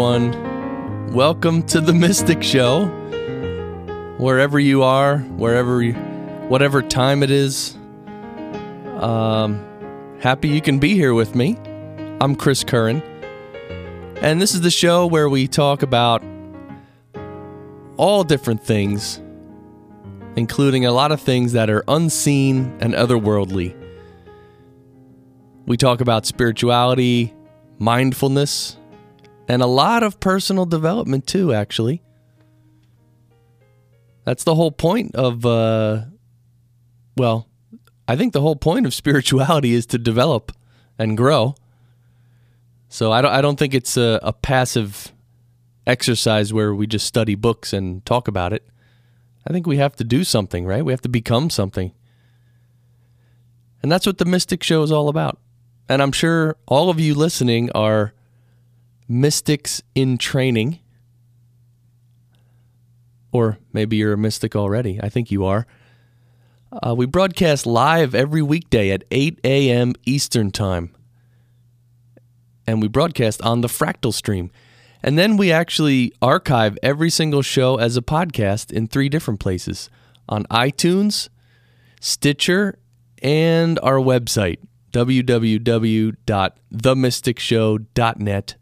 Everyone. Welcome to the Mystic Show. Wherever you are, wherever, you, whatever time it is, um, happy you can be here with me. I'm Chris Curran, and this is the show where we talk about all different things, including a lot of things that are unseen and otherworldly. We talk about spirituality, mindfulness, and a lot of personal development too actually. That's the whole point of uh well i think the whole point of spirituality is to develop and grow. So i don't i don't think it's a, a passive exercise where we just study books and talk about it. I think we have to do something right? We have to become something. And that's what the mystic show is all about. And i'm sure all of you listening are mystics in training. Or maybe you're a mystic already. I think you are. Uh, we broadcast live every weekday at 8 a.m. Eastern Time. And we broadcast on the Fractal Stream. And then we actually archive every single show as a podcast in three different places on iTunes, Stitcher, and our website, www.themysticshow.net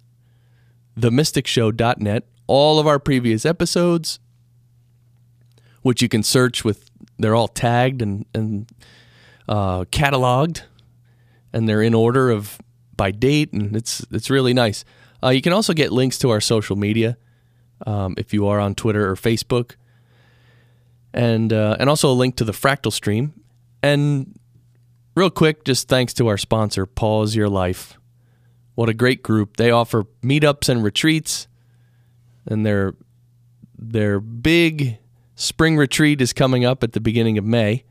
themysticshow.net, all of our previous episodes, which you can search with, they're all tagged and, and uh, cataloged, and they're in order of by date, and it's it's really nice. Uh, you can also get links to our social media um, if you are on Twitter or Facebook, and uh, and also a link to the Fractal Stream. And real quick, just thanks to our sponsor, Pause Your Life. What a great group. They offer meetups and retreats. And their their big spring retreat is coming up at the beginning of May.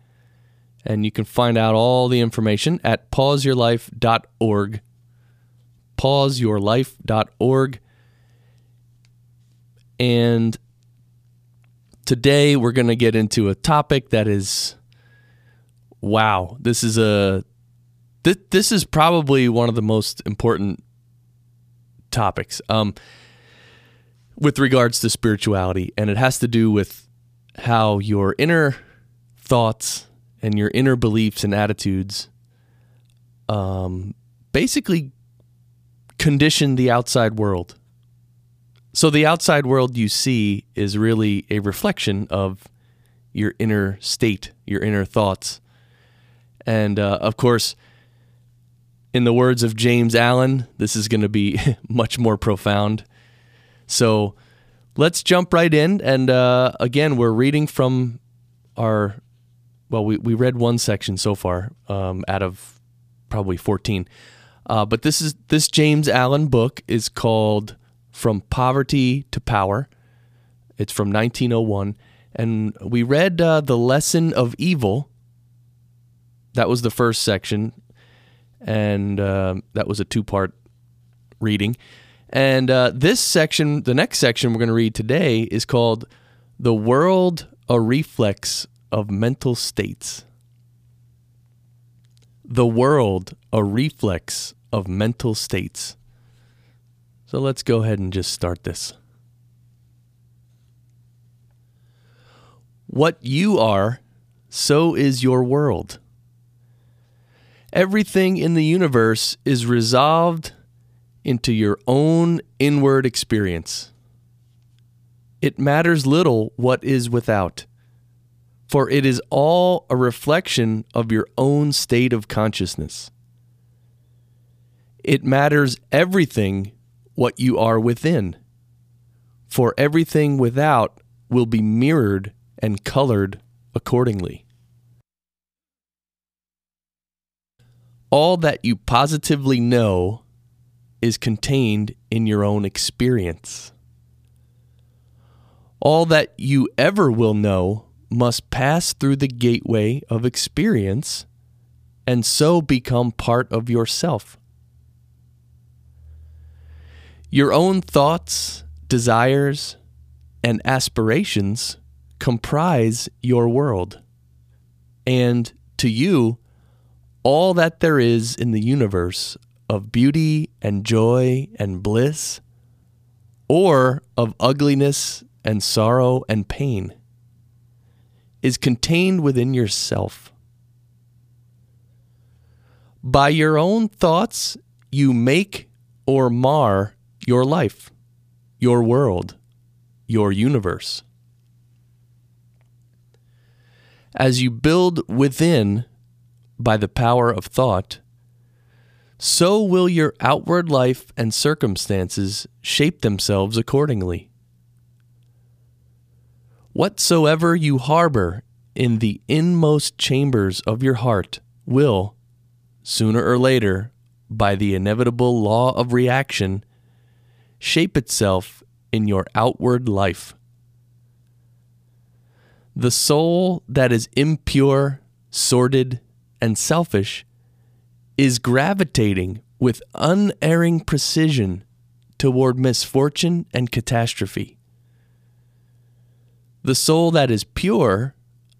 And you can find out all the information at pauseyourlife.org. Pauseyourlife.org. And today we're going to get into a topic that is wow, this is a this, this is probably one of the most important topics um, with regards to spirituality, and it has to do with how your inner thoughts and your inner beliefs and attitudes um, basically condition the outside world. So, the outside world you see is really a reflection of your inner state, your inner thoughts. And uh, of course, in the words of James Allen, this is going to be much more profound. So let's jump right in. And uh, again, we're reading from our, well, we, we read one section so far um, out of probably 14. Uh, but this is this James Allen book is called From Poverty to Power. It's from 1901. And we read uh, The Lesson of Evil. That was the first section and uh, that was a two part reading. And uh, this section, the next section we're going to read today, is called The World a Reflex of Mental States. The World a Reflex of Mental States. So let's go ahead and just start this. What you are, so is your world. Everything in the universe is resolved into your own inward experience. It matters little what is without, for it is all a reflection of your own state of consciousness. It matters everything what you are within, for everything without will be mirrored and colored accordingly. All that you positively know is contained in your own experience. All that you ever will know must pass through the gateway of experience and so become part of yourself. Your own thoughts, desires, and aspirations comprise your world. And to you, all that there is in the universe of beauty and joy and bliss, or of ugliness and sorrow and pain, is contained within yourself. By your own thoughts, you make or mar your life, your world, your universe. As you build within by the power of thought, so will your outward life and circumstances shape themselves accordingly. Whatsoever you harbor in the inmost chambers of your heart will, sooner or later, by the inevitable law of reaction, shape itself in your outward life. The soul that is impure, sordid, and selfish is gravitating with unerring precision toward misfortune and catastrophe. The soul that is pure,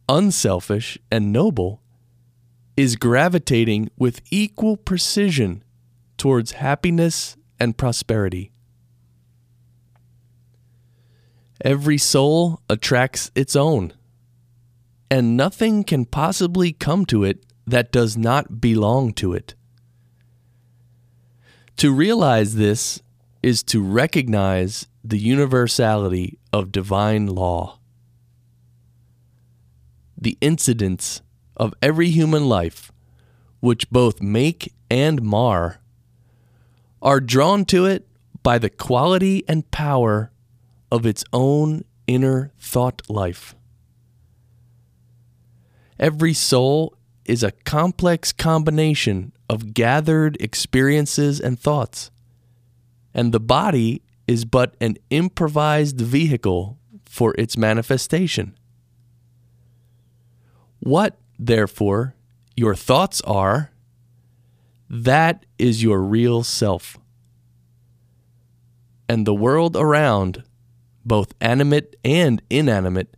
unselfish, and noble is gravitating with equal precision towards happiness and prosperity. Every soul attracts its own, and nothing can possibly come to it that does not belong to it. To realize this is to recognize the universality of divine law. The incidents of every human life, which both make and mar, are drawn to it by the quality and power of its own inner thought life. Every soul is a complex combination of gathered experiences and thoughts, and the body is but an improvised vehicle for its manifestation. What, therefore, your thoughts are, that is your real self. And the world around, both animate and inanimate,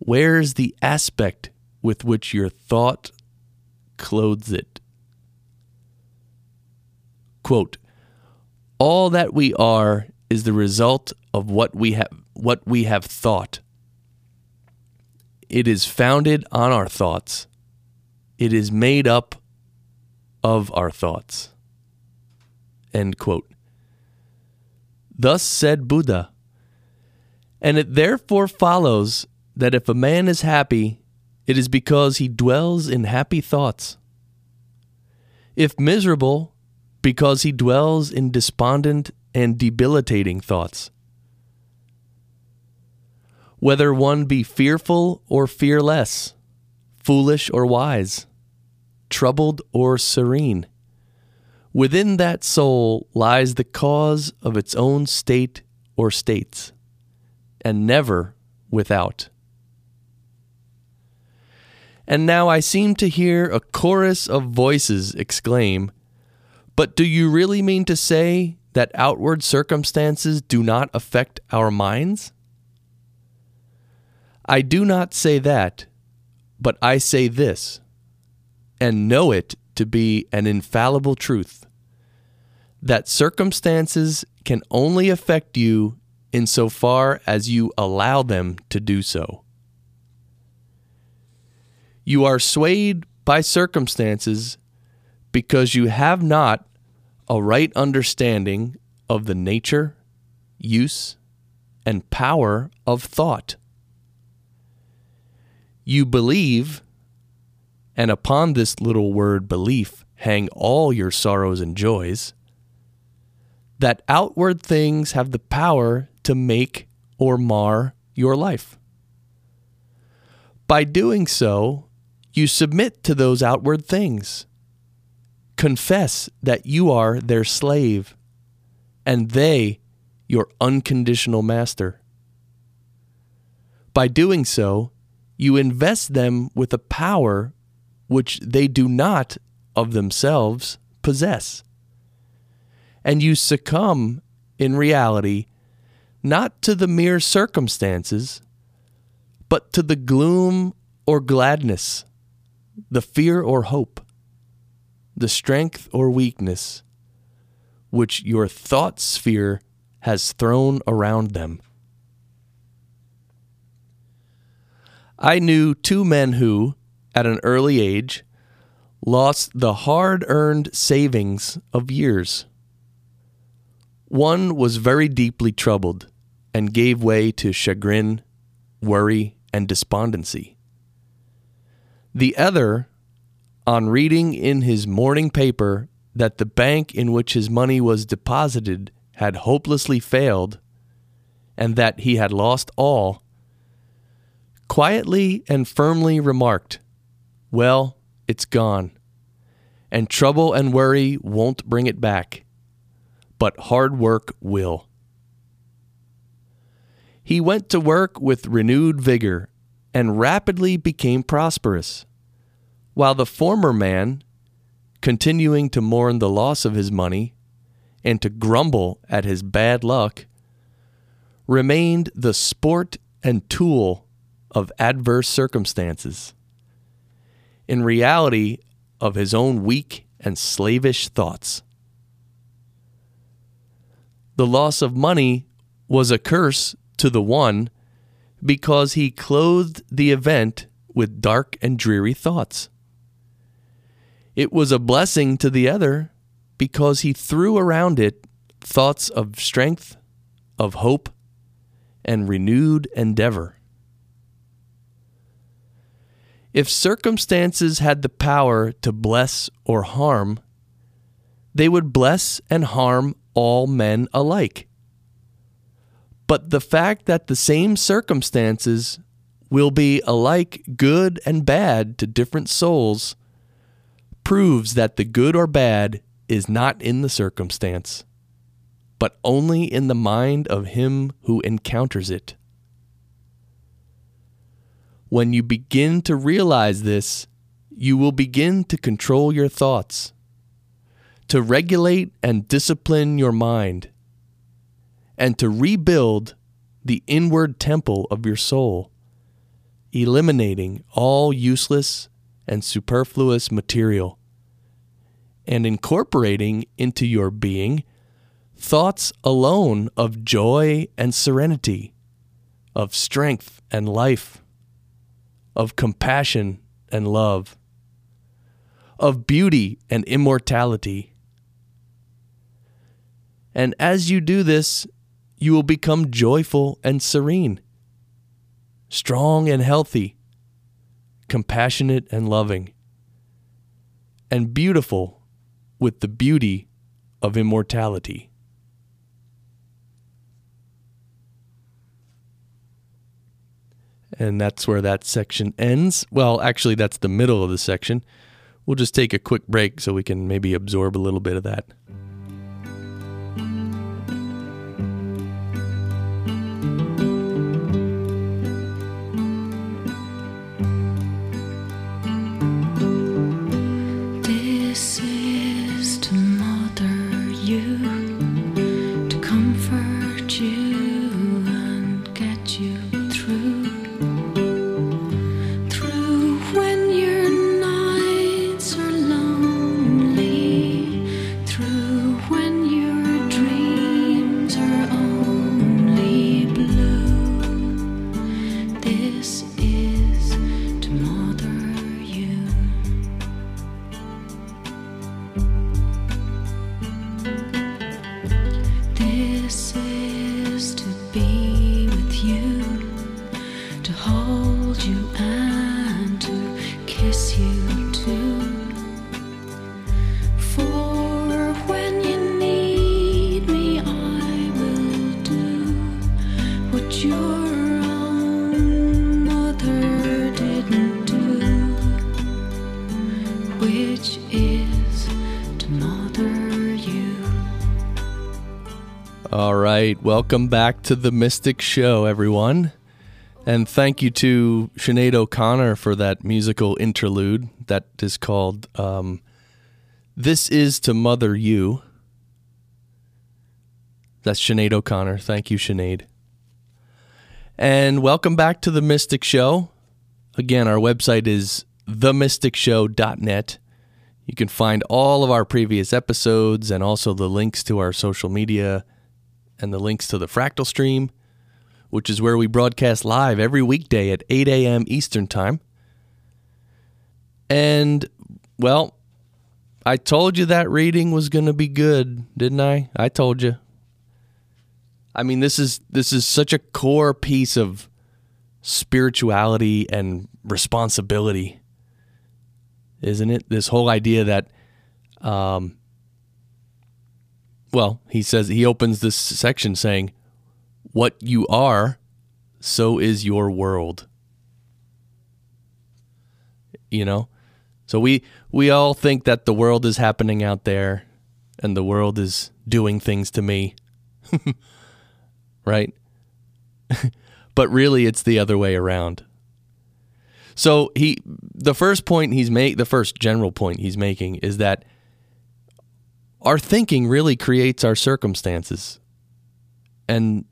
wears the aspect with which your thought clothes it. Quote, all that we are is the result of what we have what we have thought. It is founded on our thoughts. It is made up of our thoughts. End quote. Thus said Buddha. And it therefore follows that if a man is happy, it is because he dwells in happy thoughts. If miserable, because he dwells in despondent and debilitating thoughts. Whether one be fearful or fearless, foolish or wise, troubled or serene, within that soul lies the cause of its own state or states, and never without. And now I seem to hear a chorus of voices exclaim, But do you really mean to say that outward circumstances do not affect our minds? I do not say that, but I say this, and know it to be an infallible truth that circumstances can only affect you insofar as you allow them to do so. You are swayed by circumstances because you have not a right understanding of the nature, use, and power of thought. You believe, and upon this little word belief hang all your sorrows and joys, that outward things have the power to make or mar your life. By doing so, you submit to those outward things. Confess that you are their slave and they your unconditional master. By doing so, you invest them with a power which they do not of themselves possess. And you succumb in reality not to the mere circumstances, but to the gloom or gladness, the fear or hope, the strength or weakness, which your thought sphere has thrown around them. I knew two men who, at an early age, lost the hard earned savings of years. One was very deeply troubled and gave way to chagrin, worry, and despondency. The other, on reading in his morning paper that the bank in which his money was deposited had hopelessly failed and that he had lost all, quietly and firmly remarked, Well, it's gone, and trouble and worry won't bring it back, but hard work will. He went to work with renewed vigor and rapidly became prosperous, while the former man, continuing to mourn the loss of his money and to grumble at his bad luck, remained the sport and tool of adverse circumstances. In reality, of his own weak and slavish thoughts. The loss of money was a curse to the one because he clothed the event with dark and dreary thoughts. It was a blessing to the other because he threw around it thoughts of strength, of hope, and renewed endeavor. If circumstances had the power to bless or harm, they would bless and harm all men alike. But the fact that the same circumstances will be alike good and bad to different souls proves that the good or bad is not in the circumstance, but only in the mind of him who encounters it. When you begin to realize this, you will begin to control your thoughts, to regulate and discipline your mind, and to rebuild the inward temple of your soul, eliminating all useless and superfluous material, and incorporating into your being thoughts alone of joy and serenity, of strength and life of compassion and love, of beauty and immortality. And as you do this, you will become joyful and serene, strong and healthy, compassionate and loving, and beautiful with the beauty of immortality. And that's where that section ends. Well, actually, that's the middle of the section. We'll just take a quick break so we can maybe absorb a little bit of that. All right, welcome back to the Mystic Show, everyone. And thank you to Sinead O'Connor for that musical interlude that is called um, This Is to Mother You. That's Sinead O'Connor. Thank you, Sinead. And welcome back to the Mystic Show. Again, our website is themysticshow.net. You can find all of our previous episodes and also the links to our social media and the links to the Fractal Stream, which is where we broadcast live every weekday at 8 a.m. Eastern Time. And, well, I told you that reading was going to be good, didn't I? I told you. I mean, this is this is such a core piece of spirituality and responsibility isn't it? This whole idea that, um, well, he says he opens this section saying, "What you are, so is your world." You know, so we we all think that the world is happening out there, and the world is doing things to me, right? but really, it's the other way around. So he the first point he's make the first general point he's making is that our thinking really creates our circumstances. And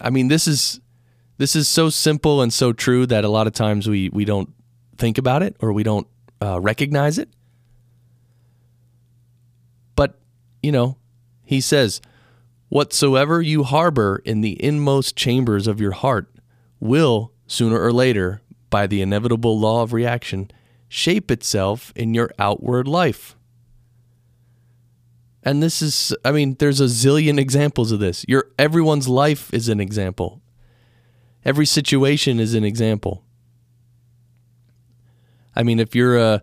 I mean this is this is so simple and so true that a lot of times we we don't think about it or we don't uh, recognize it. But you know, he says, "Whatsoever you harbor in the inmost chambers of your heart will sooner or later by the inevitable law of reaction, shape itself in your outward life. And this is, I mean, there's a zillion examples of this. Your everyone's life is an example. Every situation is an example. I mean, if you're a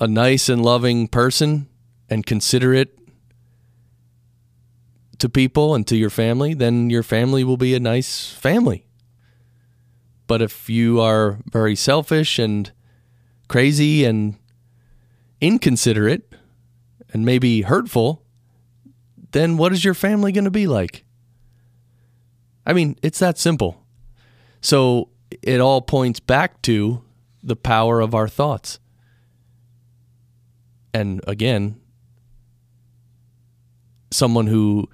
a nice and loving person and considerate to people and to your family, then your family will be a nice family. But if you are very selfish and crazy and inconsiderate and maybe hurtful, then what is your family going to be like? I mean, it's that simple. So it all points back to the power of our thoughts. And again, someone who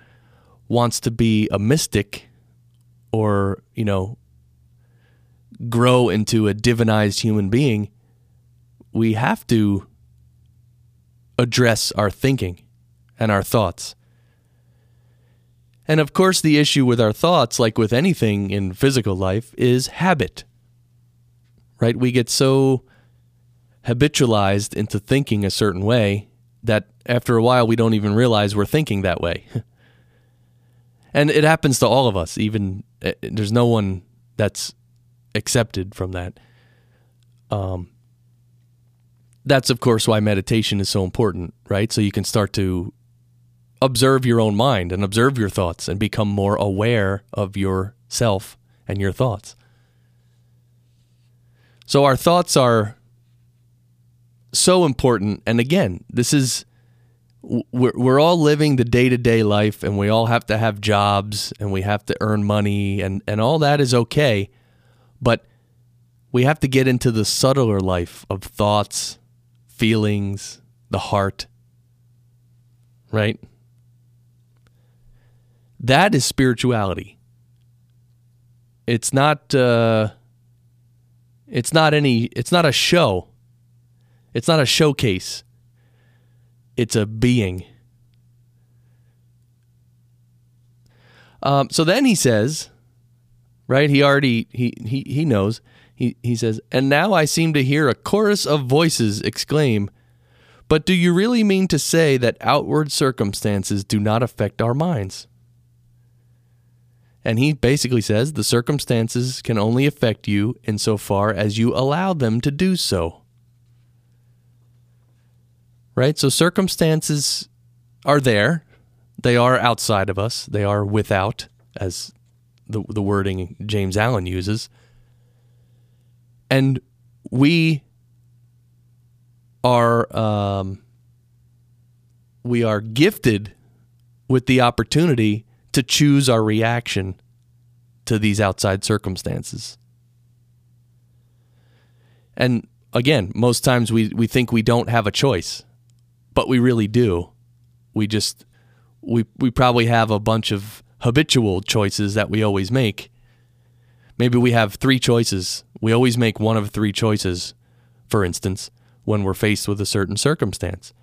wants to be a mystic or, you know, grow into a divinized human being, we have to address our thinking and our thoughts. And of course, the issue with our thoughts, like with anything in physical life, is habit. Right? We get so habitualized into thinking a certain way that after a while we don't even realize we're thinking that way. and it happens to all of us, even eh, there's no one that's accepted from that. Um, that's of course why meditation is so important, right? So you can start to observe your own mind and observe your thoughts and become more aware of yourself and your thoughts. So our thoughts are so important and again, this is we're, we're all living the day-to-day life and we all have to have jobs and we have to earn money and and all that is okay but we have to get into the subtler life of thoughts, feelings, the heart. Right? That is spirituality. It's not uh it's not any it's not a show. It's not a showcase. It's a being. Um, so then he says, right? He already he he he knows. He he says, "And now I seem to hear a chorus of voices exclaim, "But do you really mean to say that outward circumstances do not affect our minds?" And he basically says the circumstances can only affect you insofar as you allow them to do so. Right? So circumstances are there. They are outside of us. They are without, as the the wording James Allen uses. And we are um, we are gifted with the opportunity to choose our reaction to these outside circumstances. And again, most times we, we think we don't have a choice, but we really do. We just we we probably have a bunch of habitual choices that we always make. Maybe we have three choices. We always make one of three choices, for instance, when we're faced with a certain circumstance.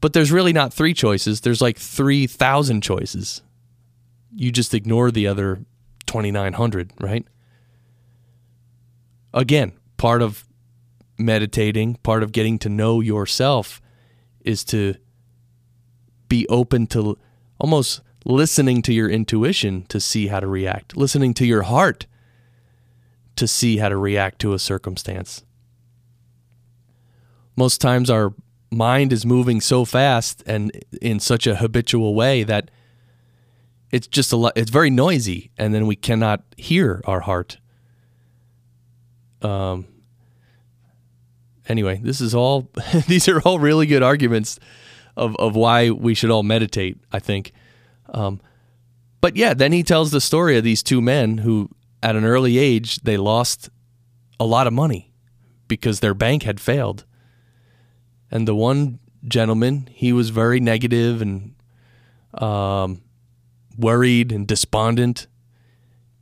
But there's really not three choices, there's like 3,000 choices. You just ignore the other 2,900, right? Again, part of meditating, part of getting to know yourself is to be open to almost listening to your intuition to see how to react, listening to your heart to see how to react to a circumstance. Most times our mind is moving so fast and in such a habitual way that it's just a lot it's very noisy and then we cannot hear our heart. Um anyway, this is all these are all really good arguments of of why we should all meditate, I think. Um, but yeah, then he tells the story of these two men who, at an early age, they lost a lot of money because their bank had failed. And the one gentleman, he was very negative and um, worried and despondent.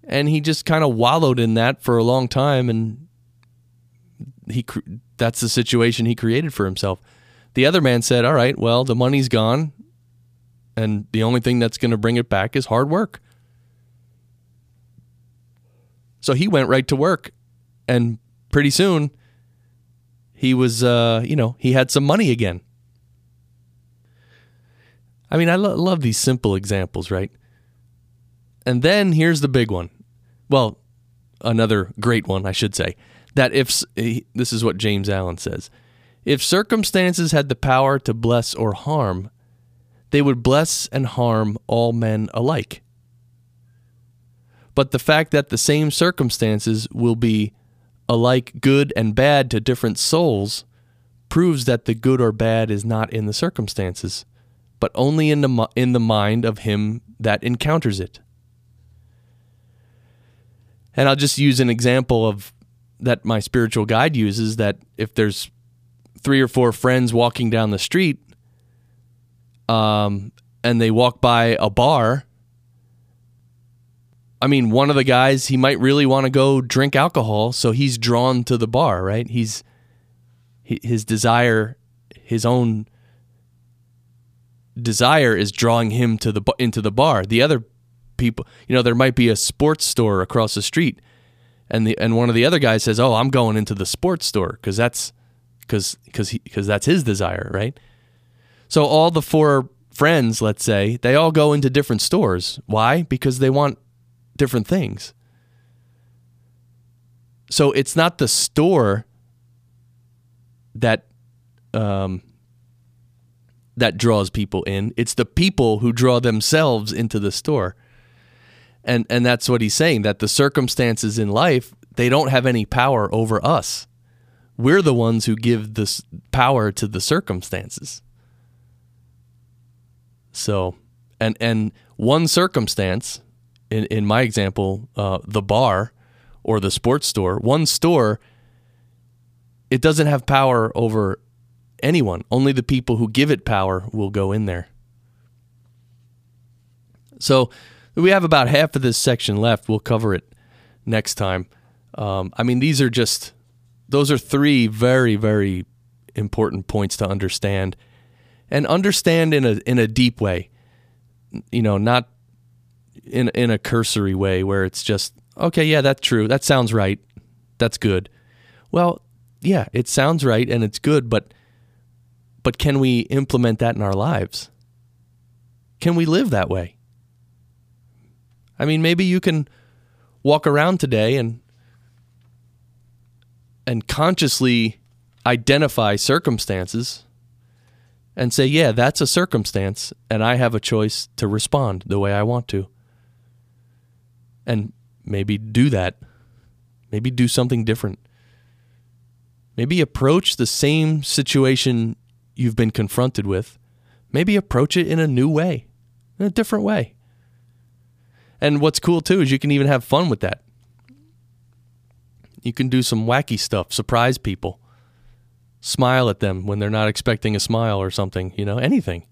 And he just kind of wallowed in that for a long time. And he that's the situation he created for himself. The other man said, All right, well, the money's gone and the only thing that's going to bring it back is hard work. So he went right to work, and pretty soon he was, uh, you know, he had some money again. I mean, I lo- love these simple examples, right? And then here's the big one. Well, another great one, I should say. That if eh, this is what James Allen says if circumstances had the power to bless or harm, they would bless and harm all men alike. But the fact that the same circumstances will be alike good and bad to different souls proves that the good or bad is not in the circumstances, but only in the, in the mind of him that encounters it. And I'll just use an example of that my spiritual guide uses that if there's three or four friends walking down the street um, and they walk by a bar, I mean, one of the guys, he might really want to go drink alcohol, so he's drawn to the bar, right? He's his desire, his own desire is drawing him to the into the bar. The other people, you know, there might be a sports store across the street, and the and one of the other guys says, "Oh, I'm going into the sports store because that's because because because that's his desire, right?" So all the four friends, let's say, they all go into different stores. Why? Because they want different things. So it's not the store that um, that draws people in. It's the people who draw themselves into the store. And and that's what he's saying that the circumstances in life, they don't have any power over us. We're the ones who give this power to the circumstances. So, and and one circumstance, in in my example, uh, the bar or the sports store, one store, it doesn't have power over anyone. Only the people who give it power will go in there. So we have about half of this section left. We'll cover it next time. Um, I mean, these are just those are three very very important points to understand and understand in a in a deep way. You know, not in in a cursory way where it's just okay, yeah, that's true. That sounds right. That's good. Well, yeah, it sounds right and it's good, but but can we implement that in our lives? Can we live that way? I mean, maybe you can walk around today and and consciously identify circumstances and say, yeah, that's a circumstance, and I have a choice to respond the way I want to. And maybe do that. Maybe do something different. Maybe approach the same situation you've been confronted with. Maybe approach it in a new way, in a different way. And what's cool too is you can even have fun with that. You can do some wacky stuff, surprise people, smile at them when they're not expecting a smile or something, you know, anything.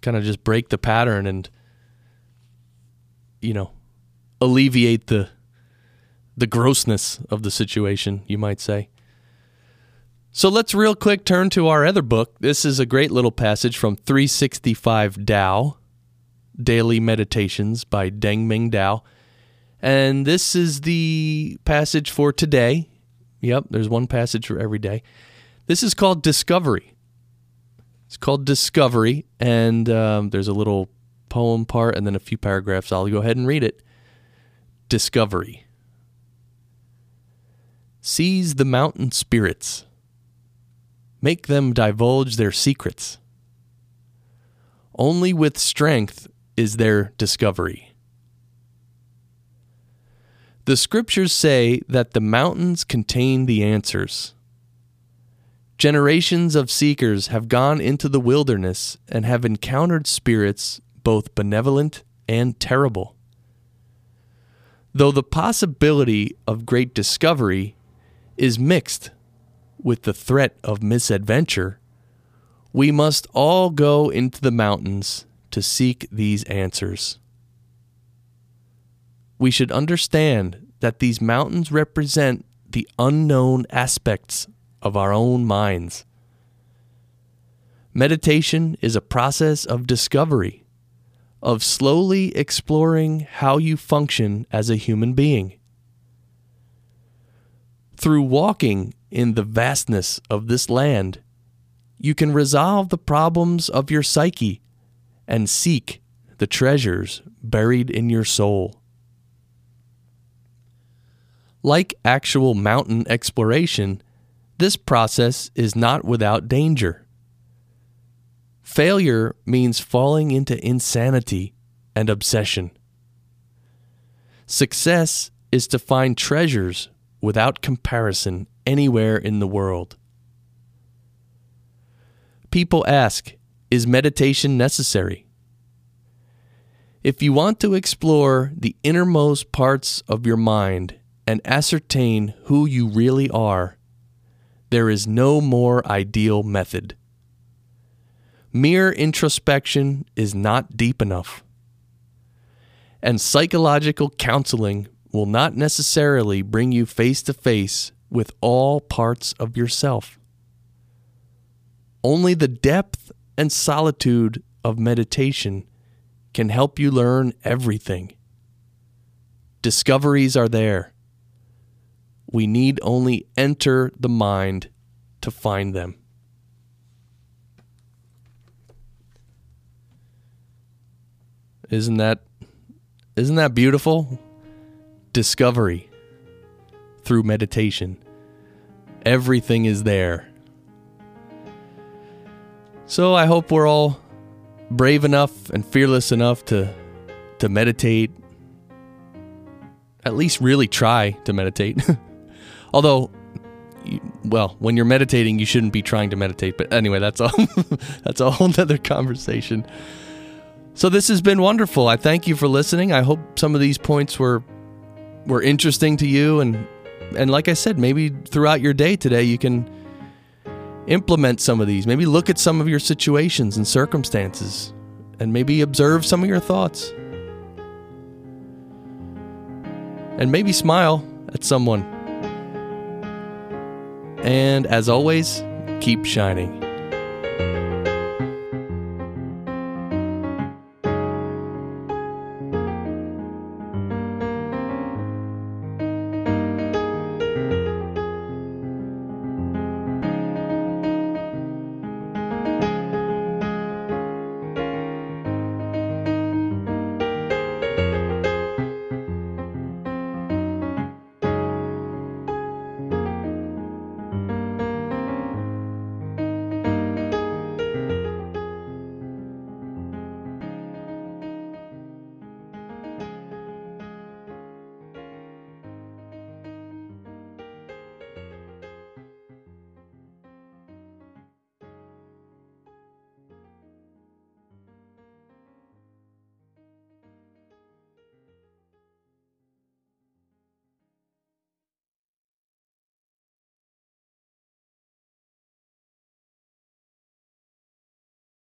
Kind of just break the pattern and, you know, alleviate the the grossness of the situation, you might say. So let's real quick turn to our other book. This is a great little passage from 365 Tao, Daily Meditations by Deng Ming Dao. And this is the passage for today. Yep, there's one passage for every day. This is called Discovery. It's called Discovery, and um, there's a little poem part and then a few paragraphs. I'll go ahead and read it. Discovery. Seize the mountain spirits. Make them divulge their secrets. Only with strength is their discovery. The scriptures say that the mountains contain the answers. Generations of seekers have gone into the wilderness and have encountered spirits both benevolent and terrible. Though the possibility of great discovery is mixed with the threat of misadventure, we must all go into the mountains to seek these answers. We should understand that these mountains represent the unknown aspects of our own minds. Meditation is a process of discovery, of slowly exploring how you function as a human being. Through walking in the vastness of this land, you can resolve the problems of your psyche and seek the treasures buried in your soul. Like actual mountain exploration, this process is not without danger. Failure means falling into insanity and obsession. Success is to find treasures without comparison anywhere in the world. People ask, is meditation necessary? If you want to explore the innermost parts of your mind and ascertain who you really are, there is no more ideal method. Mere introspection is not deep enough. And psychological counseling will not necessarily bring you face to face with all parts of yourself. Only the depth and solitude of meditation can help you learn everything. Discoveries are there. We need only enter the mind to find them. Isn't that isn't that beautiful? Discovery through meditation. Everything is there. So I hope we're all brave enough and fearless enough to to meditate. At least really try to meditate. Although well, when you're meditating, you shouldn't be trying to meditate. But anyway, that's all. that's a whole other conversation. So this has been wonderful. I thank you for listening. I hope some of these points were were interesting to you, and and like I said, maybe throughout your day today, you can implement some of these. Maybe look at some of your situations and circumstances, and maybe observe some of your thoughts, and maybe smile at someone. And as always, keep shining.